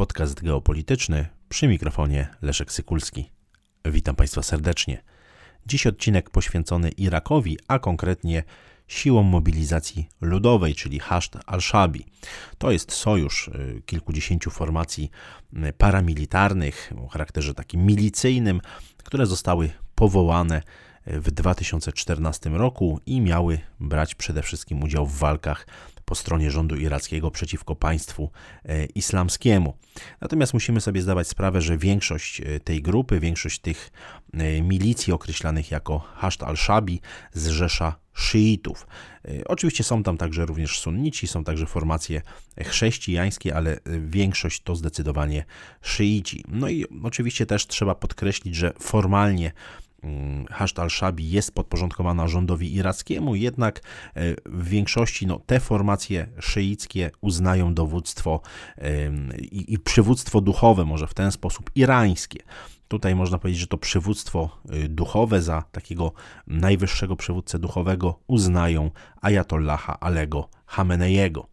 podcast geopolityczny przy mikrofonie Leszek Sykulski. Witam Państwa serdecznie. Dziś odcinek poświęcony Irakowi, a konkretnie siłom mobilizacji ludowej, czyli Hasht al-Shabi. To jest sojusz y, kilkudziesięciu formacji y, paramilitarnych o charakterze takim milicyjnym, które zostały powołane w 2014 roku i miały brać przede wszystkim udział w walkach po stronie rządu irackiego przeciwko państwu e, islamskiemu. Natomiast musimy sobie zdawać sprawę, że większość e, tej grupy, większość tych e, milicji określanych jako Hasht al-Shabi zrzesza szyitów. Oczywiście są tam także również sunnici, są także formacje chrześcijańskie, ale większość to zdecydowanie szyici. No i oczywiście też trzeba podkreślić, że formalnie Hasht al-Shabi jest podporządkowana rządowi irackiemu, jednak e, w większości no, te formacje szyickie uznają dowództwo i, i przywództwo duchowe, może w ten sposób irańskie. Tutaj można powiedzieć, że to przywództwo y, duchowe za takiego najwyższego przywódcę duchowego uznają Ayatollaha Alego Hameneiego.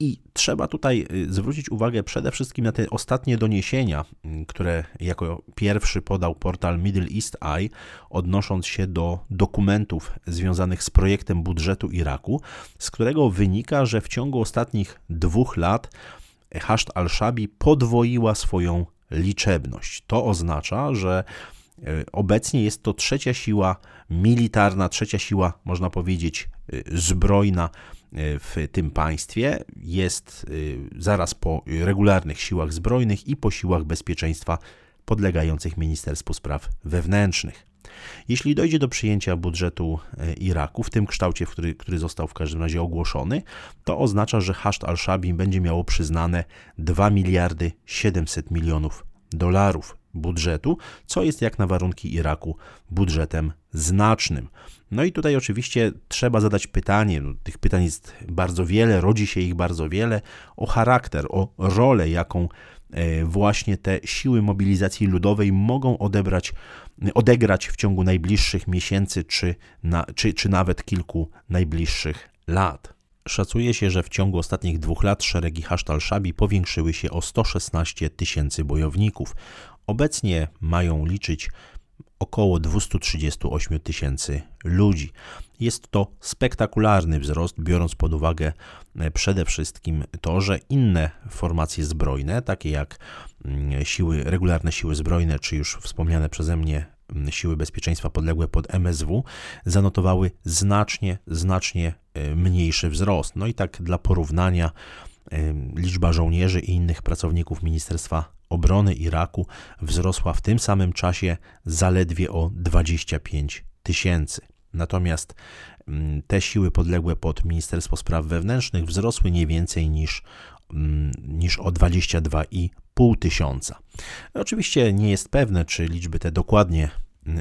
I trzeba tutaj y, zwrócić uwagę przede wszystkim na te ostatnie doniesienia, mm, które jako pierwszy podał portal Middle East Eye, odnosząc się do dokumentów związanych z projektem budżetu Iraku, z którego wynika, że w ciągu ostatnich dwóch lat Hasht al-Shabi podwoiła swoją liczebność. To oznacza, że y, obecnie jest to trzecia siła militarna, trzecia siła, można powiedzieć, y, zbrojna w tym państwie jest zaraz po regularnych siłach zbrojnych i po siłach bezpieczeństwa podlegających Ministerstwu Spraw Wewnętrznych. Jeśli dojdzie do przyjęcia budżetu Iraku w tym kształcie, w który, który został w każdym razie ogłoszony, to oznacza, że Hasht al-Shabi będzie miało przyznane 2 miliardy 700 milionów dolarów budżetu, co jest jak na warunki Iraku budżetem znacznym. No i tutaj oczywiście trzeba zadać pytanie, no, tych pytań jest bardzo wiele, rodzi się ich bardzo wiele, o charakter, o rolę, jaką e, właśnie te siły mobilizacji ludowej mogą odebrać, odegrać w ciągu najbliższych miesięcy, czy, na, czy, czy nawet kilku najbliższych lat. Szacuje się, że w ciągu ostatnich dwóch lat szeregi Hasztal-Szabi powiększyły się o 116 tysięcy bojowników. Obecnie mają liczyć około 238 tysięcy ludzi. Jest to spektakularny wzrost, biorąc pod uwagę e, przede wszystkim to, że inne formacje zbrojne, takie jak mm, siły, regularne siły zbrojne, czy już wspomniane przeze mnie siły bezpieczeństwa podległe pod MSW, zanotowały znacznie, znacznie e, mniejszy wzrost. No i tak dla porównania, e, liczba żołnierzy i innych pracowników Ministerstwa obrony Iraku wzrosła w tym samym czasie zaledwie o 25 tysięcy. Natomiast mm, te siły podległe pod Ministerstwo Spraw Wewnętrznych wzrosły nie więcej niż, niż o 22,5 tysiąca. Oczywiście nie jest pewne, czy liczby te dokładnie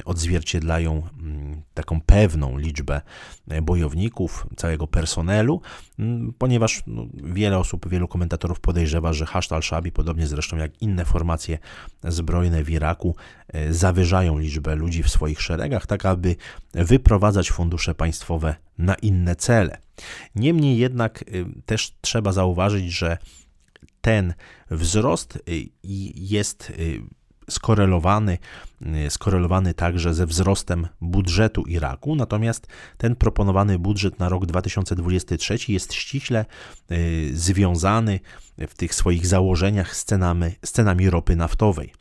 odzwierciedlają mm, taką pewną liczbę e, bojowników, całego personelu, mm, ponieważ no, wiele osób, wielu komentatorów podejrzewa, że Hasht al-Shabi, podobnie zresztą jak inne formacje zbrojne w Iraku, e, zawyżają liczbę ludzi w swoich szeregach, tak aby wyprowadzać fundusze państwowe na inne cele. Niemniej jednak y, też trzeba zauważyć, że ten wzrost y, jest y, skorelowany, y, skorelowany także ze wzrostem budżetu Iraku, natomiast ten proponowany budżet na rok 2023 jest ściśle y, związany w tych swoich założeniach z cenami, z cenami ropy naftowej.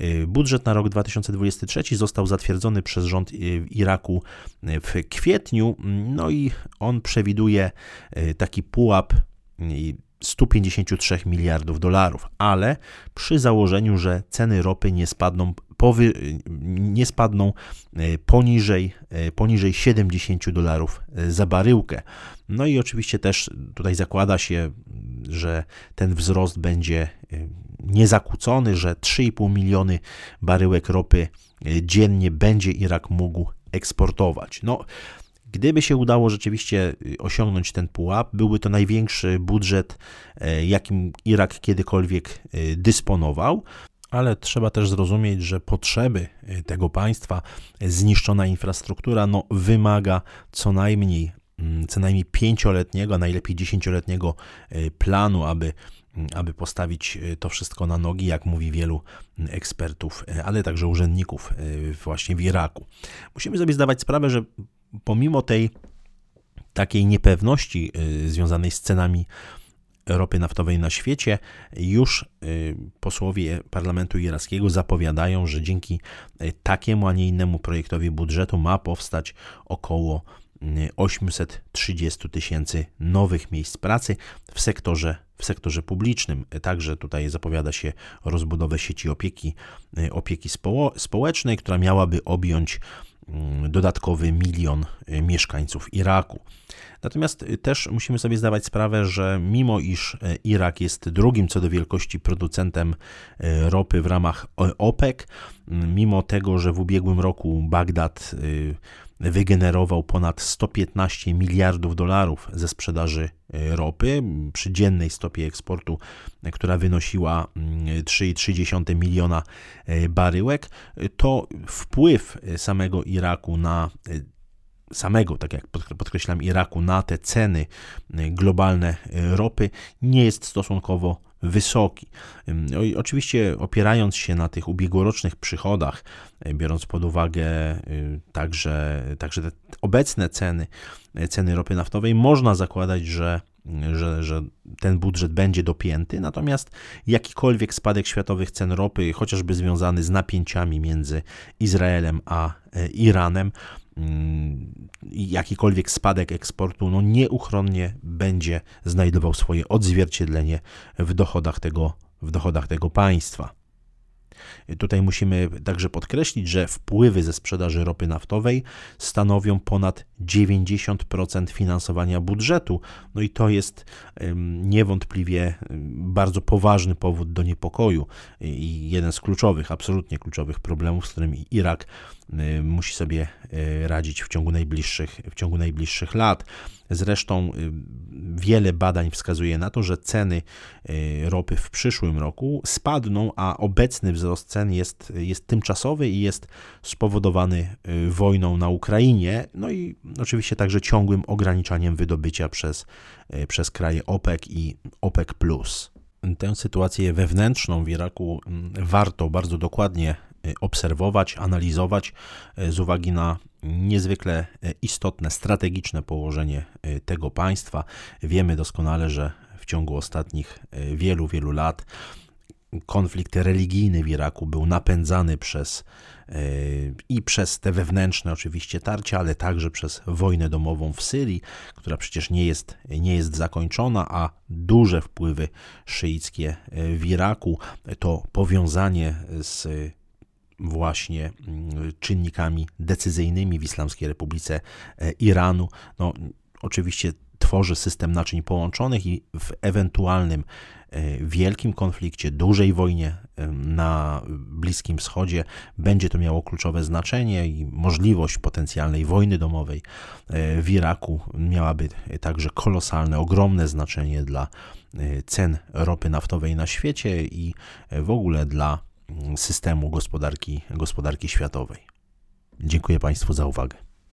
Y, budżet na rok 2023 został zatwierdzony przez rząd Iraku w kwietniu, no i on przewiduje taki pułap 153 miliardów dolarów, ale przy założeniu, że ceny ropy nie spadną, powy, nie spadną e, poniżej, e, poniżej 70 dolarów e, za baryłkę. No i oczywiście też tutaj zakłada się, że ten wzrost będzie niezakłócony, że 3,5 miliony baryłek ropy dziennie będzie Irak mógł eksportować. No, Gdyby się udało rzeczywiście y, osiągnąć ten pułap, byłby to największy budżet, e, jakim Irak kiedykolwiek y, dysponował. Ale trzeba też zrozumieć, że potrzeby y, tego państwa, zniszczona infrastruktura, no, wymaga co najmniej, mm, co najmniej pięcioletniego, a najlepiej dziesięcioletniego planu, aby aby postawić to wszystko na nogi, jak mówi wielu ekspertów, ale także urzędników właśnie w Iraku. Musimy sobie zdawać sprawę, że pomimo tej takiej niepewności związanej z cenami ropy naftowej na świecie, już y, posłowie parlamentu irackiego zapowiadają, że dzięki y, takiemu, a nie innemu projektowi budżetu ma powstać około 830 y, tysięcy nowych miejsc pracy w sektorze, w sektorze publicznym. Także tutaj zapowiada się rozbudowę sieci opieki, opieki społecznej, która miałaby objąć dodatkowy milion mieszkańców Iraku. Natomiast y, też musimy sobie zdawać sprawę, że mimo iż y, Irak jest drugim co do wielkości producentem y, ropy w ramach OPEC, mimo tego, że w ubiegłym roku Bagdad wygenerował ponad 115 miliardów dolarów ze sprzedaży ropy przy dziennej stopie eksportu, która wynosiła 3,3 miliona baryłek, to wpływ samego Iraku na samego, tak jak podkreślam, Iraku na te ceny y, globalne y, ropy nie jest stosunkowo wysoki. No oczywiście opierając się na tych ubiegłorocznych przychodach, y, biorąc pod uwagę także, także te obecne ceny, ceny ropy naftowej, można zakładać, że że, że ten budżet będzie dopięty, natomiast jakikolwiek spadek światowych cen ropy, chociażby związany z napięciami między Izraelem a Iranem, jakikolwiek spadek eksportu no nieuchronnie będzie znajdował swoje odzwierciedlenie w dochodach tego, w dochodach tego państwa. Tutaj musimy także podkreślić, że wpływy ze sprzedaży ropy naftowej stanowią ponad 90% finansowania budżetu. No i to jest niewątpliwie bardzo poważny powód do niepokoju i jeden z kluczowych, absolutnie kluczowych problemów, z którymi Irak musi sobie e, radzić w ciągu najbliższych, w ciągu najbliższych lat. Zresztą y, wiele badań wskazuje na to, że ceny y, ropy w przyszłym roku spadną, a obecny wzrost cen jest, jest tymczasowy i jest spowodowany y, wojną na Ukrainie, no i oczywiście także ciągłym ograniczaniem wydobycia przez, przez kraje OPEC i OPEC. Tę sytuację wewnętrzną w Iraku mm, warto bardzo dokładnie obserwować, analizować z uwagi na niezwykle istotne, strategiczne położenie tego państwa. Wiemy doskonale, że w ciągu ostatnich wielu, wielu lat konflikt religijny w Iraku był napędzany przez i przez te wewnętrzne oczywiście tarcia, ale także przez wojnę domową w Syrii, która przecież nie jest, nie jest zakończona, a duże wpływy szyickie w Iraku, to powiązanie z właśnie mm, czynnikami decyzyjnymi w Islamskiej Republice e, Iranu. No, oczywiście tworzy system naczyń połączonych i w ewentualnym e, wielkim konflikcie, dużej wojnie e, na Bliskim Wschodzie będzie to miało kluczowe znaczenie i możliwość potencjalnej wojny domowej w Iraku miałaby także kolosalne, ogromne znaczenie dla cen ropy naftowej na świecie i w ogóle dla systemu gospodarki, gospodarki światowej. Dziękuję Państwu za uwagę.